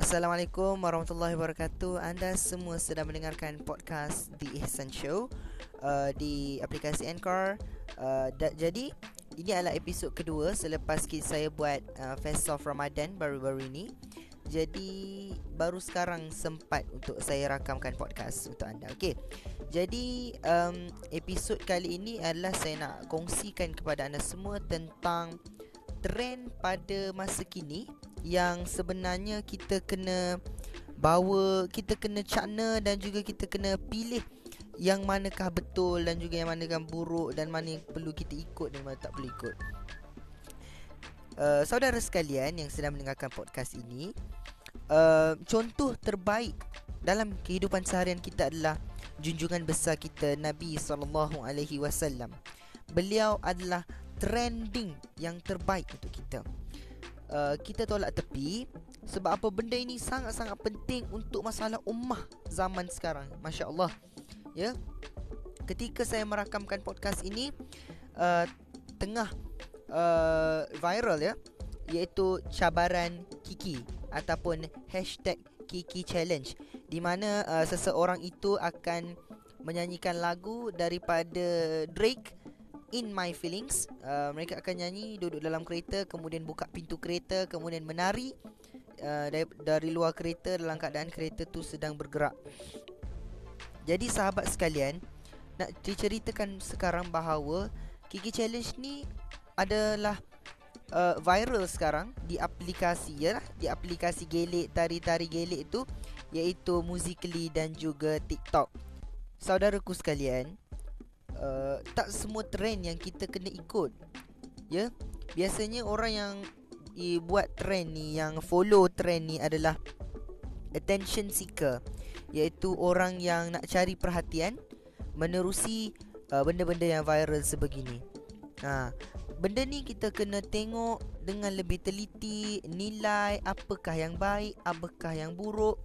Assalamualaikum warahmatullahi wabarakatuh. Anda semua sedang mendengarkan podcast The Ihsan Show uh, di aplikasi Anchor. Uh, da- jadi ini adalah episod kedua selepas saya buat uh, Fest of Ramadan baru-baru ini. Jadi baru sekarang sempat untuk saya rakamkan podcast untuk anda. Okey. Jadi um, episod kali ini adalah saya nak kongsikan kepada anda semua tentang trend pada masa kini yang sebenarnya kita kena bawa, kita kena cakna dan juga kita kena pilih yang manakah betul dan juga yang manakah buruk dan mana yang perlu kita ikut dan mana tak perlu ikut. Uh, saudara sekalian yang sedang mendengarkan podcast ini, uh, contoh terbaik dalam kehidupan seharian kita adalah junjungan besar kita Nabi sallallahu alaihi wasallam. Beliau adalah trending yang terbaik untuk kita. Uh, kita tolak tepi sebab apa benda ini sangat-sangat penting untuk masalah ummah zaman sekarang. Masya-Allah. Ya. Ketika saya merakamkan podcast ini uh, tengah uh, viral ya iaitu cabaran Kiki ataupun hashtag Kiki Challenge di mana uh, seseorang itu akan menyanyikan lagu daripada Drake In My Feelings. Uh, Mereka akan nyanyi duduk dalam kereta Kemudian buka pintu kereta Kemudian menari uh, dari, dari luar kereta Dalam keadaan kereta tu sedang bergerak. Jadi sahabat sekalian Nak diceritakan sekarang bahawa Kiki Challenge ni adalah uh, viral sekarang Di aplikasi ya Di aplikasi gelik Tari-tari gelik tu Iaitu Musically dan juga TikTok. Saudaraku sekalian Uh, tak semua trend yang kita kena ikut. Ya. Yeah? Biasanya orang yang i, buat trend ni yang follow trend ni adalah attention seeker iaitu orang yang nak cari perhatian menerusi uh, benda-benda yang viral sebegini. Ha, benda ni kita kena tengok dengan lebih teliti nilai apakah yang baik, apakah yang buruk.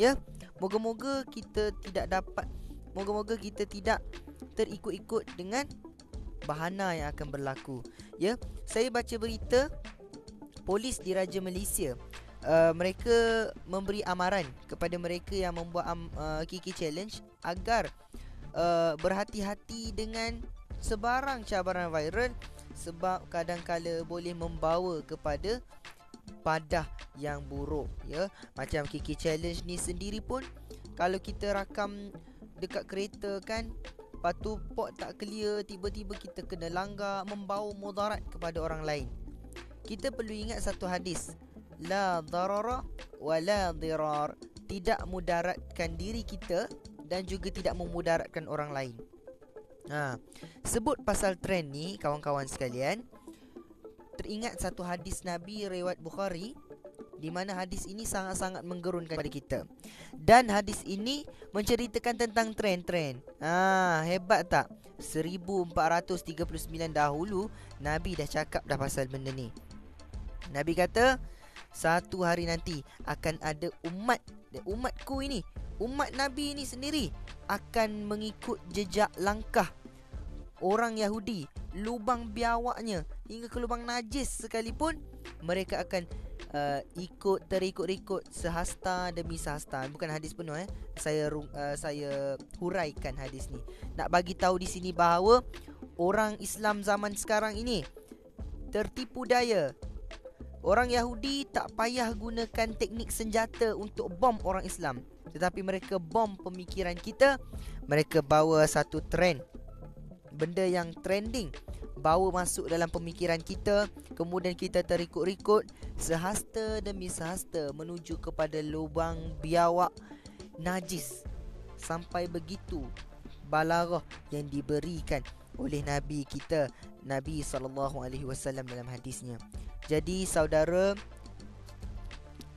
Ya. Moga-moga kita tidak dapat moga-moga kita tidak terikut-ikut dengan bahana yang akan berlaku. Ya, saya baca berita polis di Raja Malaysia uh, mereka memberi amaran kepada mereka yang membuat um, uh, Kiki Challenge agar uh, berhati-hati dengan sebarang cabaran viral sebab kadang-kala boleh membawa kepada padah yang buruk ya macam Kiki Challenge ni sendiri pun kalau kita rakam dekat kereta kan Lepas tu pot tak clear Tiba-tiba kita kena langgar Membawa mudarat kepada orang lain. Kita perlu ingat satu hadis. La darara wa la dirar. Tidak mudaratkan diri kita Dan juga tidak memudaratkan orang lain. Ha. Sebut pasal trend ni Kawan-kawan sekalian. Teringat satu hadis Nabi Rewat Bukhari di mana hadis ini sangat-sangat menggerunkan kepada kita. Dan hadis ini menceritakan tentang tren-tren. Ah, hebat tak? 1439 dahulu Nabi dah cakap dah pasal benda ni. Nabi kata satu hari nanti akan ada umat umatku ini, umat Nabi ini sendiri akan mengikut jejak langkah orang Yahudi, lubang biawaknya hingga ke lubang najis sekalipun mereka akan uh, ikut terikut-ikut sehasta demi sehasta. Bukan hadis penuh eh. Saya uh, saya huraikan hadis ni. Nak bagi tahu di sini bahawa orang Islam zaman sekarang ini tertipu daya. Orang Yahudi tak payah gunakan teknik senjata untuk bom orang Islam. Tetapi mereka bom pemikiran kita. Mereka bawa satu trend. Benda yang trending bawa masuk dalam pemikiran kita kemudian kita terikut-ikut sehasta demi sehasta menuju kepada lubang biawak najis. Sampai begitu balarah yang diberikan oleh nabi kita nabi sallallahu alaihi wasallam dalam hadisnya. Jadi saudara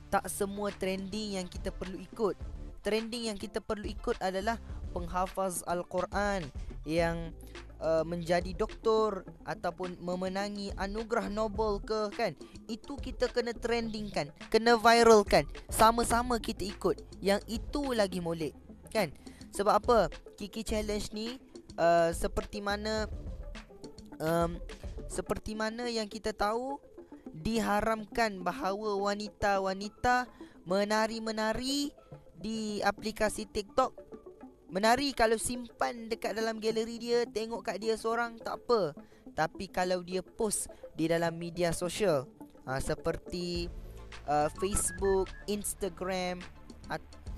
tak semua trending yang kita perlu ikut. Trending yang kita perlu ikut adalah penghafaz al-Quran yang uh, menjadi doktor ataupun memenangi anugerah Nobel ke kan? Itu kita kena trendingkan kena viralkan sama-sama kita ikut. Yang itu lagi molek kan? Sebab apa? Kiki challenge ni uh, seperti mana um, seperti mana yang kita tahu diharamkan bahawa wanita-wanita menari-menari di aplikasi TikTok menari kalau simpan dekat dalam galeri dia tengok kat dia seorang tak apa tapi kalau dia post di dalam media sosial uh, seperti uh, Facebook, Instagram,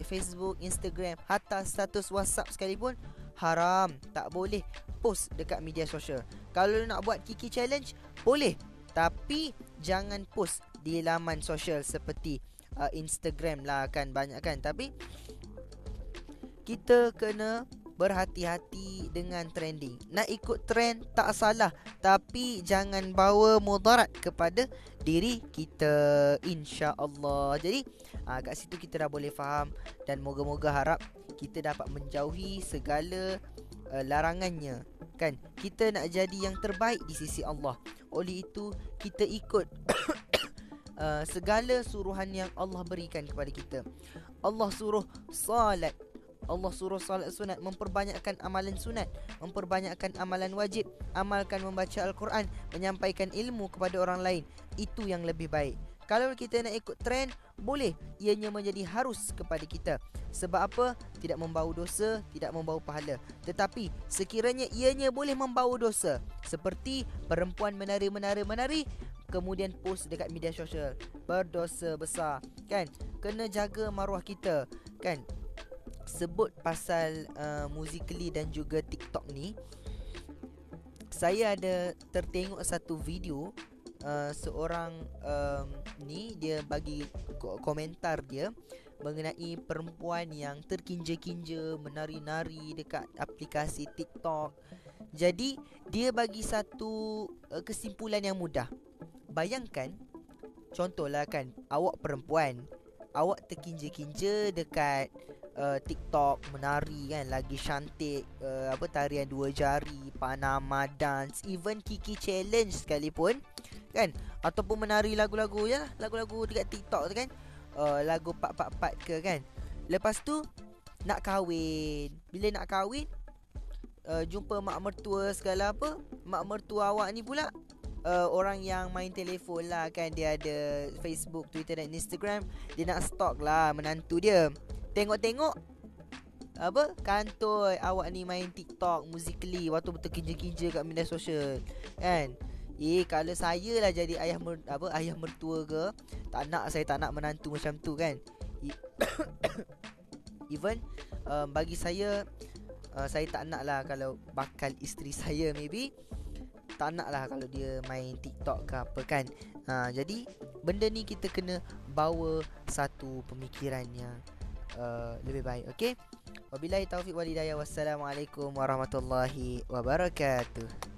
Facebook, Instagram, hatta status WhatsApp sekalipun haram, tak boleh post dekat media sosial. Kalau nak buat Kiki challenge, boleh. Tapi jangan post di laman sosial seperti uh, Instagram lah kan banyak kan. Tapi kita kena berhati-hati dengan trending. Nak ikut trend tak salah, tapi jangan bawa mudarat kepada diri kita insya-Allah. Jadi, aa, kat situ kita dah boleh faham dan moga-moga harap kita dapat menjauhi segala uh, larangannya. Kan? Kita nak jadi yang terbaik di sisi Allah. Oleh itu, kita ikut uh, segala suruhan yang Allah berikan kepada kita. Allah suruh salat Allah suruh salat sunat Memperbanyakkan amalan sunat Memperbanyakkan amalan wajib Amalkan membaca Al-Quran Menyampaikan ilmu kepada orang lain. Itu yang lebih baik. Kalau kita nak ikut trend Boleh. Ianya menjadi harus kepada kita. Sebab apa? Tidak membawa dosa Tidak membawa pahala. Tetapi Sekiranya ianya boleh membawa dosa Seperti Perempuan menari-menari-menari Kemudian post dekat media sosial Berdosa besar. Kan? Kena jaga maruah kita. Kan? Sebut pasal uh, Musically dan juga TikTok ni Saya ada tertengok satu video uh, Seorang um, ni dia bagi komentar dia Mengenai perempuan yang terkinja-kinja Menari-nari dekat aplikasi TikTok. Jadi dia bagi satu uh, kesimpulan yang mudah. Bayangkan Contohlah kan Awak perempuan Awak terkinja-kinja dekat uh, TikTok menari kan lagi cantik uh, apa tarian dua jari Panama dance even Kiki challenge sekalipun kan? Ataupun menari lagu-lagu ya lagu-lagu dekat TikTok tu kan? Uh, lagu pak-pak-pak ke kan? Lepas tu nak kahwin. Bila nak kahwin uh, jumpa mak mertua segala apa mak mertua awak ni pula uh, orang yang main telefon lah kan? Dia ada Facebook, Twitter dan Instagram dia nak stalk lah menantu dia Tengok-tengok apa kantoi awak ni main TikTok musically waktu betul kinja-kinja kat media sosial kan? Eh kalau saya lah jadi ayah mer, apa ayah mertua ke tak nak saya tak nak menantu macam tu kan? Even um, bagi saya uh, saya tak nak lah kalau bakal isteri saya maybe tak nak lah kalau dia main TikTok ke apa kan? Ha, jadi benda ni kita kena bawa satu pemikirannya Uh, lebih baik okey? Wabillahi taufik walhidayah. Wassalamualaikum warahmatullahi wabarakatuh